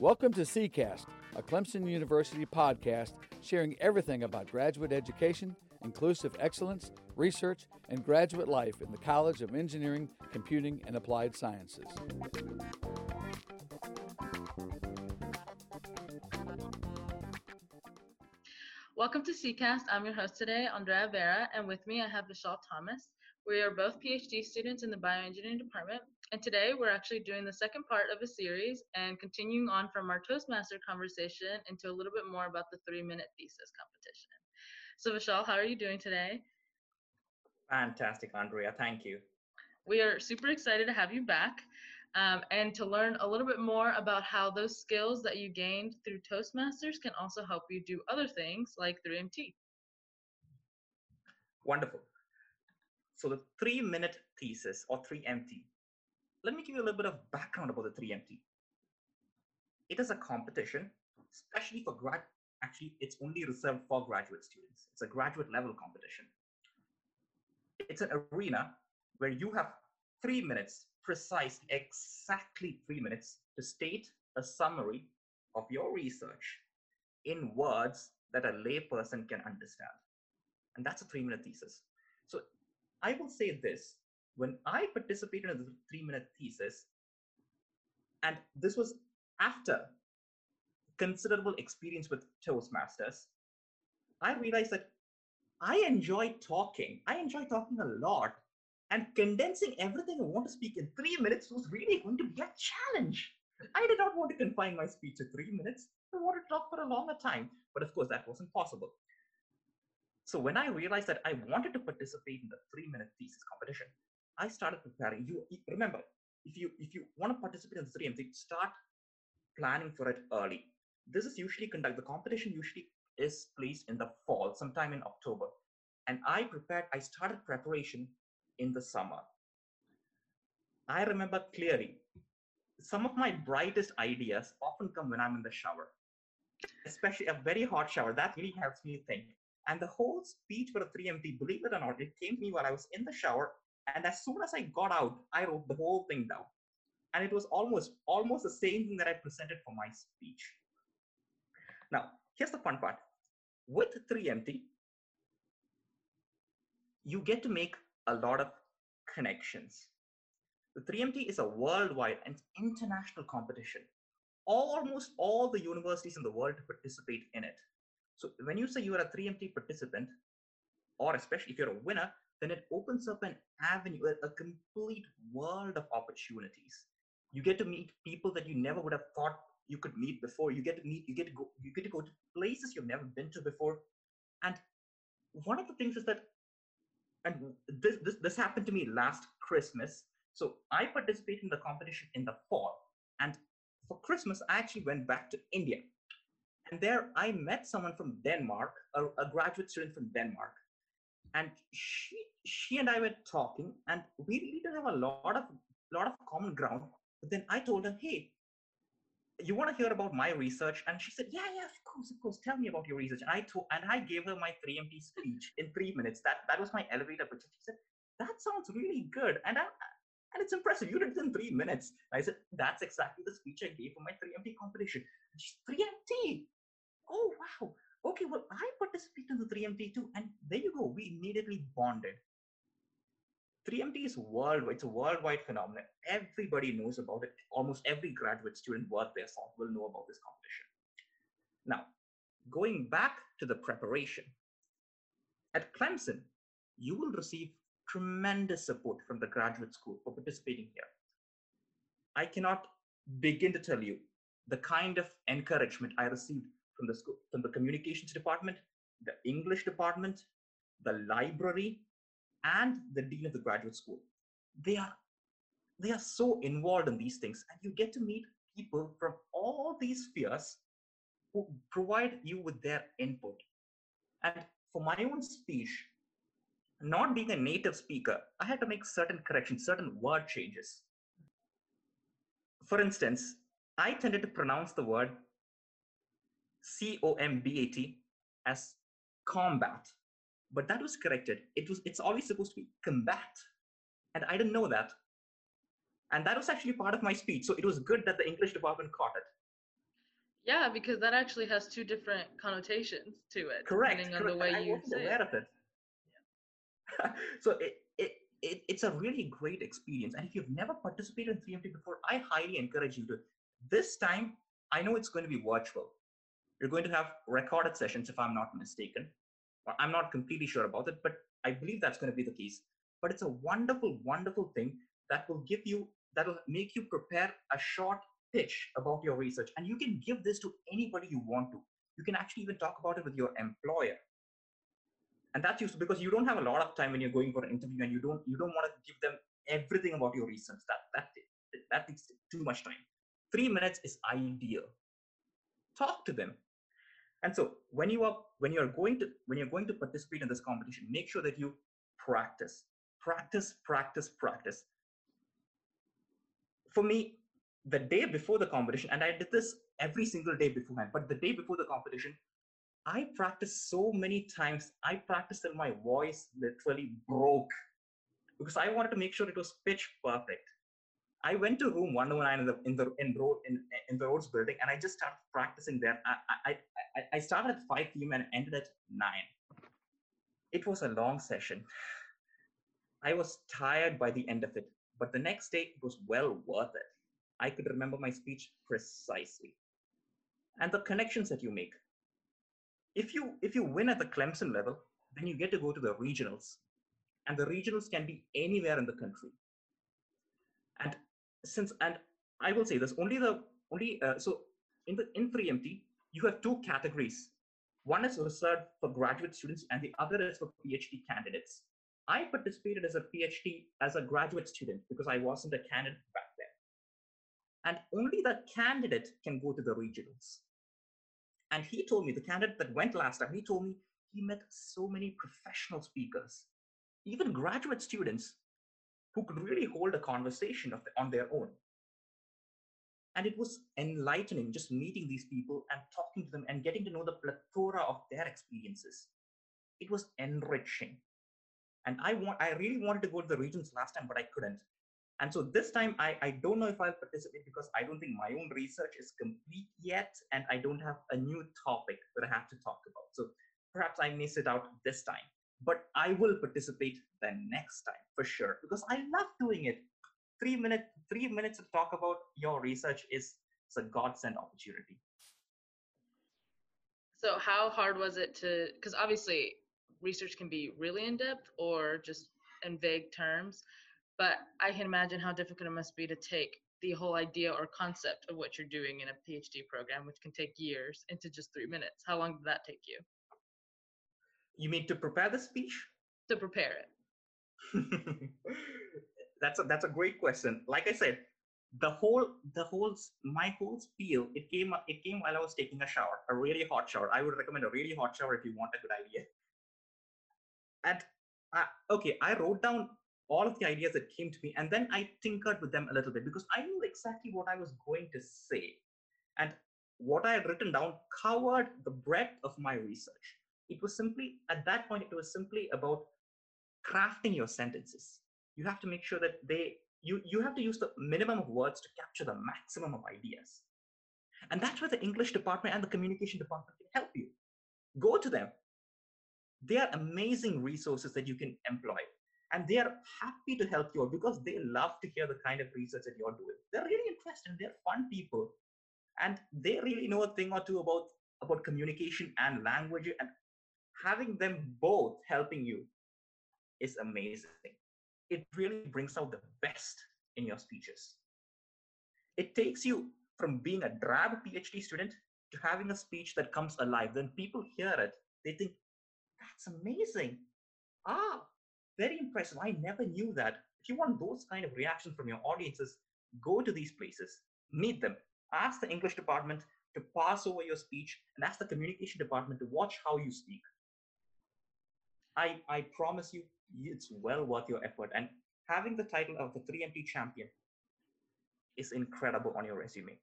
Welcome to CECAST, a Clemson University podcast sharing everything about graduate education, inclusive excellence, research, and graduate life in the College of Engineering, Computing, and Applied Sciences. Welcome to CECAST. I'm your host today, Andrea Vera, and with me I have Vishal Thomas. We are both PhD students in the bioengineering department, and today we're actually doing the second part of a series and continuing on from our Toastmaster conversation into a little bit more about the three minute thesis competition. So, Vishal, how are you doing today? Fantastic, Andrea. Thank you. We are super excited to have you back um, and to learn a little bit more about how those skills that you gained through Toastmasters can also help you do other things like 3MT. Wonderful. So the three minute thesis or 3MT, let me give you a little bit of background about the 3MT. It is a competition, especially for grad, actually it's only reserved for graduate students. It's a graduate level competition. It's an arena where you have three minutes, precise, exactly three minutes to state a summary of your research in words that a layperson can understand. And that's a three minute thesis. So I will say this when I participated in the three minute thesis, and this was after considerable experience with Toastmasters, I realized that I enjoy talking. I enjoy talking a lot. And condensing everything I want to speak in three minutes was really going to be a challenge. I did not want to confine my speech to three minutes. I wanted to talk for a longer time. But of course, that wasn't possible. So when I realized that I wanted to participate in the three-minute thesis competition, I started preparing. You remember, if you if you want to participate in the minute, start planning for it early. This is usually conduct. The competition usually is placed in the fall, sometime in October, and I prepared. I started preparation in the summer. I remember clearly. Some of my brightest ideas often come when I'm in the shower, especially a very hot shower. That really helps me think and the whole speech for a 3MT, believe it or not, it came to me while I was in the shower. And as soon as I got out, I wrote the whole thing down. And it was almost almost the same thing that I presented for my speech. Now, here's the fun part. With 3MT, you get to make a lot of connections. The 3MT is a worldwide and international competition. Almost all the universities in the world participate in it. So when you say you are a 3MT participant, or especially if you're a winner, then it opens up an avenue, a, complete world of opportunities. You get to meet people that you never would have thought you could meet before. You get to meet, you get to go, you get to go to places you've never been to before. And one of the things is that, and this this, this happened to me last Christmas. So I participated in the competition in the fall, and for Christmas I actually went back to India and there I met someone from Denmark, a, a graduate student from Denmark. And she she and I were talking, and we really didn't have a lot of lot of common ground. But then I told her, hey, you want to hear about my research? And she said, yeah, yeah, of course, of course. Tell me about your research. And I told, and I gave her my 3MT speech in three minutes. That that was my elevator pitch. She said, that sounds really good. And I, and it's impressive. You did it in three minutes. I said, that's exactly the speech I gave for my 3MT competition. 3MT, oh wow okay well i participated in the 3mt too and there you go we immediately bonded. 3mt is worldwide it's a worldwide phenomenon. Everybody knows about it. Almost every graduate student worth their salt will know about this competition. Now going back to the preparation at clemson you will receive tremendous support from the graduate school for participating here. I cannot begin to tell you the kind of encouragement i received from the school, from the communications department, the English department, the library, and the dean of the graduate school. They are they are so involved in these things, and you get to meet people from all these spheres who provide you with their input. And for my own speech, not being a native speaker, I had to make certain corrections, certain word changes. For instance, I tended to pronounce the word C O M B A T as combat, but that was corrected. It was it's always supposed to be combat, and I didn't know that. And that was actually part of my speech, so it was good that the English department caught it. Yeah, because that actually has two different connotations to it, Correct. depending on the way I you wasn't say aware it. of it. so it, it, it, it's a really great experience. And if you've never participated in 3MT before, I highly encourage you to. This time, I know it's going to be virtual. You're going to have recorded sessions, if I'm not mistaken. I'm not completely sure about it, but I believe that's going to be the case. But it's a wonderful, wonderful thing that will give you, that will make you prepare a short pitch about your research. And you can give this to anybody you want to. You can actually even talk about it with your employer and that's useful because you don't have a lot of time when you're going for an interview and you don't you don't want to give them everything about your research that that that takes too much time three minutes is ideal talk to them and so when you are when you're going to when you're going to participate in this competition make sure that you practice practice practice practice for me the day before the competition and i did this every single day beforehand but the day before the competition I practiced so many times. I practiced till my voice literally broke because I wanted to make sure it was pitch perfect. I went to room 109 in the in the in, in, in the Rhodes building and I just started practicing there. I, I, I, started at 5 p.m. and ended at 9. It was a long session. I was tired by the end of it, but the next day it was well worth it. I could remember my speech precisely. And the connections that you make, if you if you win at the Clemson level, then you get to go to the regionals, and the regionals can be anywhere in the country. And since and I will say this only the only uh, so in the in 3MT you have two categories. One is reserved for graduate students, and the other is for PhD candidates. I participated as a PhD as a graduate student because I wasn't a candidate back then. And only the candidate can go to the regionals. And he told me, the candidate that went last time, he told me he met so many professional speakers, even graduate students who could really hold a conversation the, on their own. And it was enlightening just meeting these people and talking to them and getting to know the plethora of their experiences. It was enriching. And I want I really wanted to go to the regions last time, but I couldn't. And so this time, I, I don't know if I'll participate because I don't think my own research is complete yet, and I don't have a new topic that I have to talk about. So perhaps I miss it out this time, but I will participate the next time for sure because I love doing it. Three minute, three minutes to talk about your research is it's a godsend opportunity. So how hard was it to? Because obviously, research can be really in depth or just in vague terms but I can imagine how difficult it must be to take the whole idea or concept of what you're doing in a PhD program, which can take years, into just three minutes. How long did that take you? You mean to prepare the speech? To prepare it. that's a that's a great question. Like I said, the whole the whole my whole spiel it came it came while I was taking a shower, a really hot shower. I would recommend a really hot shower if you want a good idea. And uh, okay, I wrote down all of the ideas that came to me and then i tinkered with them a little bit because i knew exactly what i was going to say and what i had written down covered the breadth of my research it was simply at that point it was simply about crafting your sentences you have to make sure that they you you have to use the minimum of words to capture the maximum of ideas and that's where the english department and the communication department can help you go to them they are amazing resources that you can employ and they are happy to help you out because they love to hear the kind of research that you're doing. They're really interested. They're fun people, and they really know a thing or two about about communication and language. And having them both helping you is amazing. It really brings out the best in your speeches. It takes you from being a drab PhD student to having a speech that comes alive. Then people hear it, they think, that's amazing. Ah, very impressive. I never knew that. If you want those kind of reactions from your audiences, go to these places, meet them, ask the English department to pass over your speech, and ask the communication department to watch how you speak. I, I promise you, it's well worth your effort. And having the title of the 3MT champion is incredible on your resume.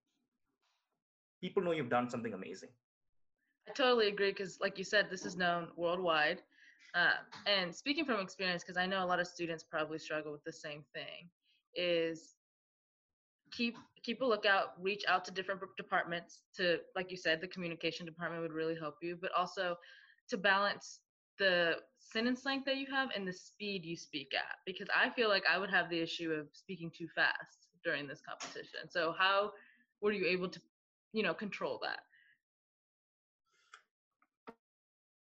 People know you've done something amazing. I totally agree because, like you said, this is known worldwide. Uh, and speaking from experience, because I know a lot of students probably struggle with the same thing, is keep keep a lookout reach out to different departments to like you said the communication department would really help you but also to balance the sentence length that you have and the speed you speak at because i feel like i would have the issue of speaking too fast during this competition. So how were you able to you know control that?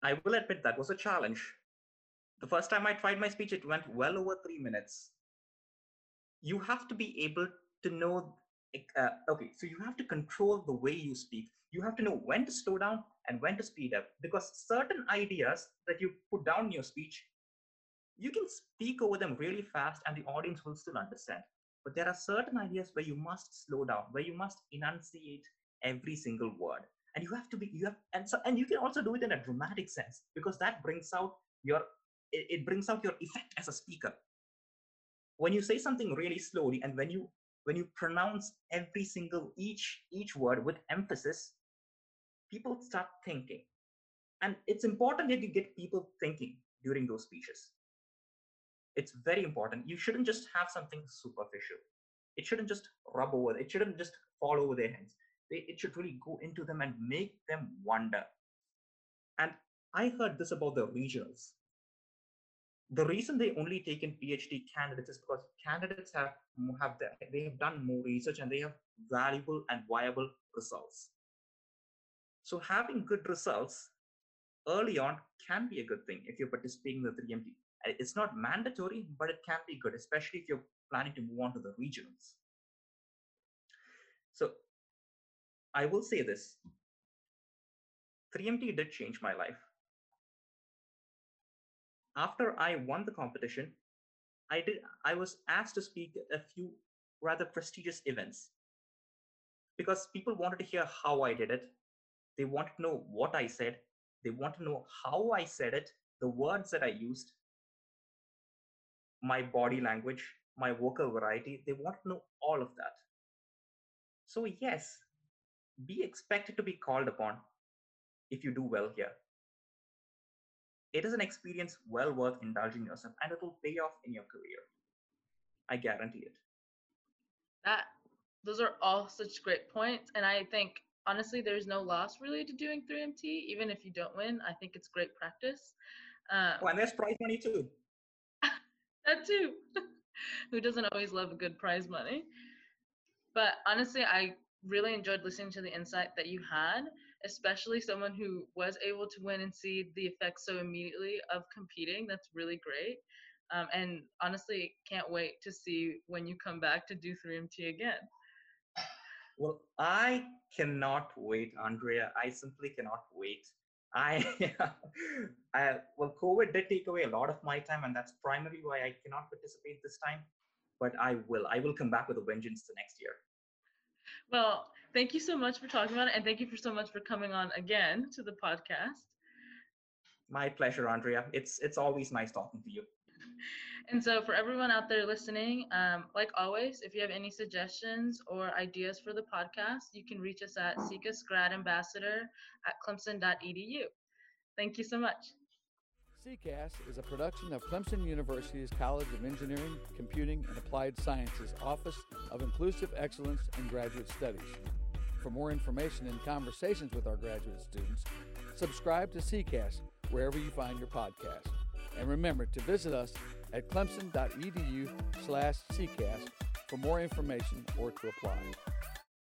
I will admit that was a challenge. The first time i tried my speech it went well over 3 minutes. You have to be able to know uh, okay so you have to control the way you speak. You have to know when to slow down and when to speed up because certain ideas that you put down in your speech you can speak over them really fast and the audience will still understand. But there are certain ideas where you must slow down where you must enunciate every single word. And you have to be you have and so and you can also do it in a dramatic sense because that brings out your it, it brings out your effect as a speaker. When you say something really slowly and when you when you pronounce every single each each word with emphasis people start thinking. And it's important that you get people thinking during those speeches. It's very important. You shouldn't just have something superficial. It shouldn't just rub over it shouldn't just fall over their heads. It should really go into them and make them wonder. And i heard this about the regionals the reason they only take in PhD candidates is because candidates have have they have done more research and they have valuable and viable results. So having good results early on can be a good thing if you're participating in the 3MT. Uh, it's not mandatory, but it can be good, especially if you're planning to move on to the regionals. So I will say this 3MT did change my life after I won the competition, I did I was asked to speak at a few rather prestigious events because people wanted to hear how I did it. They wanted to know what I said. They want to know how I said it, the words that I used, my body language, my vocal variety. They want to know all of that. So, yes, be expected to be called upon if you do well here it is an experience well worth indulging yourself and it will pay off in your career. I guarantee it. That those are all such great points. And I think honestly there's no loss really to doing 3MT, even if you don't win. I think it's great practice. Um, oh, and there's prize money too. that too. Who doesn't always love a good prize money? But honestly, I really enjoyed listening to the insight that you had especially someone who was able to win and see the effects so immediately of competing. That's really great. Um, and honestly, can't wait to see when you come back to do 3MT again. Well, I cannot wait, Andrea. I simply cannot wait. I, I, well, COVID did take away a lot of my time, and that's primarily why I cannot participate this time. But I will. I will come back with a vengeance the next year. Well, thank you so much for talking about it, and thank you for so much for coming on again to the podcast. My pleasure, Andrea. It's it's always nice talking to you. And so, for everyone out there listening, um, like always, if you have any suggestions or ideas for the podcast, you can reach us at SECAS Grad Ambassador at clemson.edu. Thank you so much. CCAS is a production of Clemson University's College of Engineering, Computing, and Applied Sciences Office of Inclusive Excellence in Graduate Studies. For more information and conversations with our graduate students, subscribe to CCAS wherever you find your podcast. And remember to visit us at clemson.edu slash CCAS for more information or to apply.